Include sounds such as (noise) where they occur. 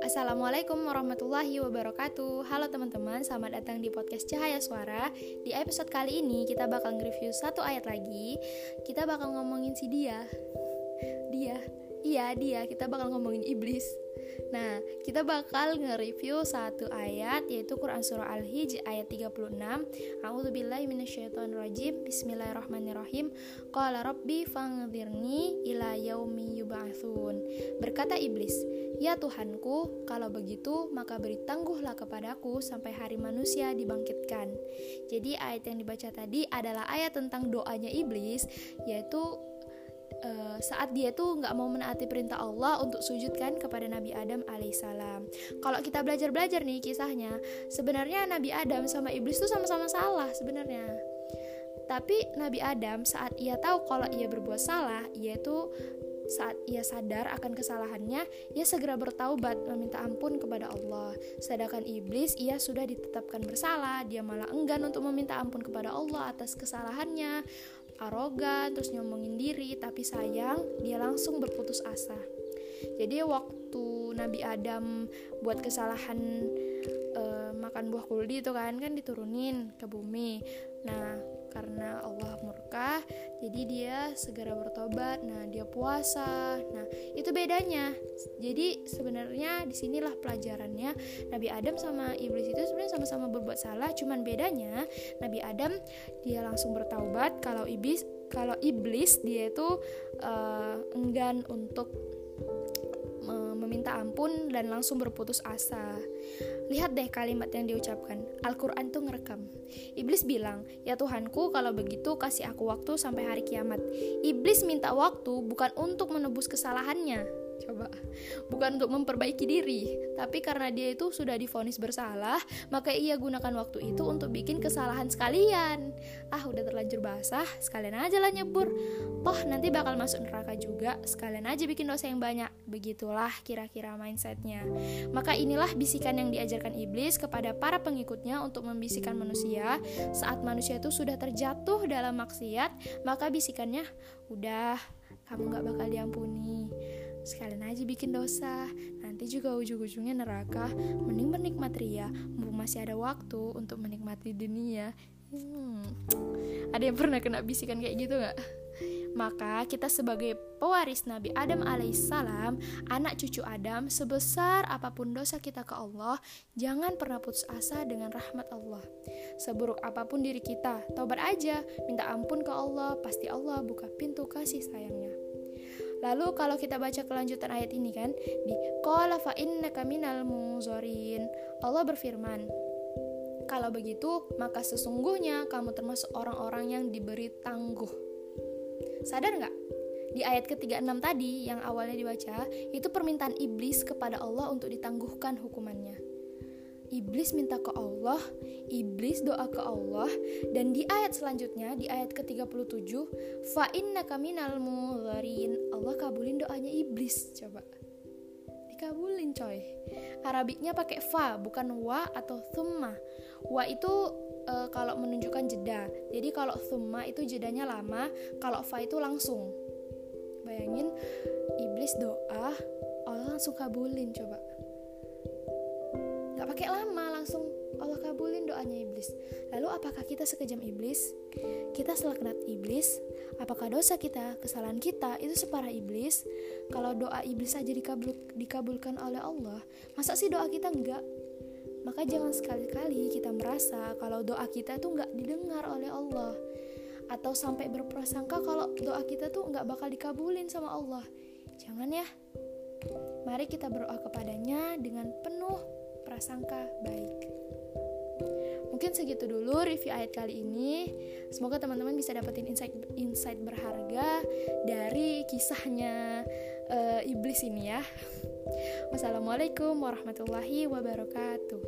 Assalamualaikum warahmatullahi wabarakatuh. Halo teman-teman, selamat datang di podcast Cahaya Suara. Di episode kali ini kita bakal nge-review satu ayat lagi. Kita bakal ngomongin si dia. Dia, iya dia, kita bakal ngomongin iblis. Nah, kita bakal nge-review satu ayat yaitu Quran Surah Al-Hijj ayat 36 A'udzubillahi minasyaitonirrajim. Bismillahirrahmanirrahim. Qala rabbi fangdirni ila yaumi yub'atsun Berkata iblis, Ya Tuhanku, kalau begitu maka beri tangguhlah kepadaku sampai hari manusia dibangkitkan. Jadi ayat yang dibaca tadi adalah ayat tentang doanya iblis Yaitu uh, saat dia tuh nggak mau menaati perintah Allah untuk sujudkan kepada Nabi Adam alaihissalam. Kalau kita belajar-belajar nih kisahnya, sebenarnya Nabi Adam sama iblis tuh sama-sama salah sebenarnya. Tapi Nabi Adam saat ia tahu kalau ia berbuat salah, ia itu saat ia sadar akan kesalahannya, ia segera bertaubat meminta ampun kepada Allah. Sedangkan iblis ia sudah ditetapkan bersalah, dia malah enggan untuk meminta ampun kepada Allah atas kesalahannya. Arogan terus nyombongin diri. Tapi sayang dia langsung berputus asa. Jadi waktu Nabi Adam buat kesalahan uh, makan buah kuldi itu kan kan diturunin ke bumi. Nah karena Allah murka jadi dia segera bertobat nah dia puasa nah itu bedanya. Jadi sebenarnya di sinilah pelajarannya. Nabi Adam sama iblis itu sebenarnya sama-sama berbuat salah cuman bedanya Nabi Adam dia langsung bertaubat kalau iblis kalau iblis dia itu uh, enggan untuk meminta ampun dan langsung berputus asa. Lihat deh kalimat yang diucapkan. Al-Quran tuh ngerekam. Iblis bilang, ya Tuhanku kalau begitu kasih aku waktu sampai hari kiamat. Iblis minta waktu bukan untuk menebus kesalahannya, coba. Bukan untuk memperbaiki diri tapi karena dia itu sudah difonis bersalah maka ia gunakan waktu itu untuk bikin kesalahan sekalian. Ah udah terlanjur basah sekalian aja lah nyebur. Toh nanti bakal masuk neraka juga sekalian aja bikin dosa yang banyak. Begitulah kira-kira mindsetnya. Maka inilah bisikan yang diajarkan iblis kepada para pengikutnya untuk membisikkan manusia. Saat manusia itu sudah terjatuh dalam maksiat maka bisikannya udah kamu gak bakal diampuni sekalian aja bikin dosa nanti juga ujung-ujungnya neraka mending menikmati ria mumpung masih ada waktu untuk menikmati dunia hmm. ada yang pernah kena bisikan kayak gitu gak? Maka kita sebagai pewaris Nabi Adam alaihissalam, anak cucu Adam, sebesar apa pun dosa kita ke Allah, jangan pernah putus asa dengan rahmat Allah. Seburuk apa pun diri kita, taubat aja, minta ampun ke Allah, pasti Allah buka pintu kasih sayangnya. Lalu kalau kita baca kelanjutan ayat ini kan di qala fa innaka minal. Allah berfirman, kalau begitu maka sesungguhnya kamu termasuk orang-orang yang diberi tangguh. Sadar nggak? Di ayat ke-36 tadi yang awalnya dibaca, itu permintaan iblis kepada Allah untuk ditangguhkan hukumannya iblis minta ke Allah, iblis doa ke Allah, dan di ayat selanjutnya, di ayat ke-37, fa innaka minal. Kabulin doanya iblis, coba. Dikabulin, coy. Arabiknya pakai fa, bukan wa atau thumma. Wa itu e, kalau menunjukkan jeda. Jadi kalau thumma itu jedanya lama, kalau fa itu langsung. Bayangin iblis doa, Allah langsung kabulin, coba Gak pakai lama langsung Allah kabulin doanya iblis. Lalu apakah kita sekejam iblis? Kita selaknat iblis? Apakah dosa kita, kesalahan kita itu separah iblis? Kalau doa iblis saja dikabul, dikabulkan oleh Allah, masa sih doa kita enggak? Maka jangan sekali-kali kita merasa kalau doa kita tuh enggak didengar oleh Allah atau sampai berprasangka kalau doa kita tuh enggak bakal dikabulin sama Allah. Jangan ya. Mari kita berdoa kepadanya dengan penuh prasangka baik. Mungkin segitu dulu review ayat kali ini. Semoga teman-teman bisa dapetin insight insight berharga dari kisahnya uh, iblis ini ya. (laughs) Wassalamualaikum warahmatullahi wabarakatuh.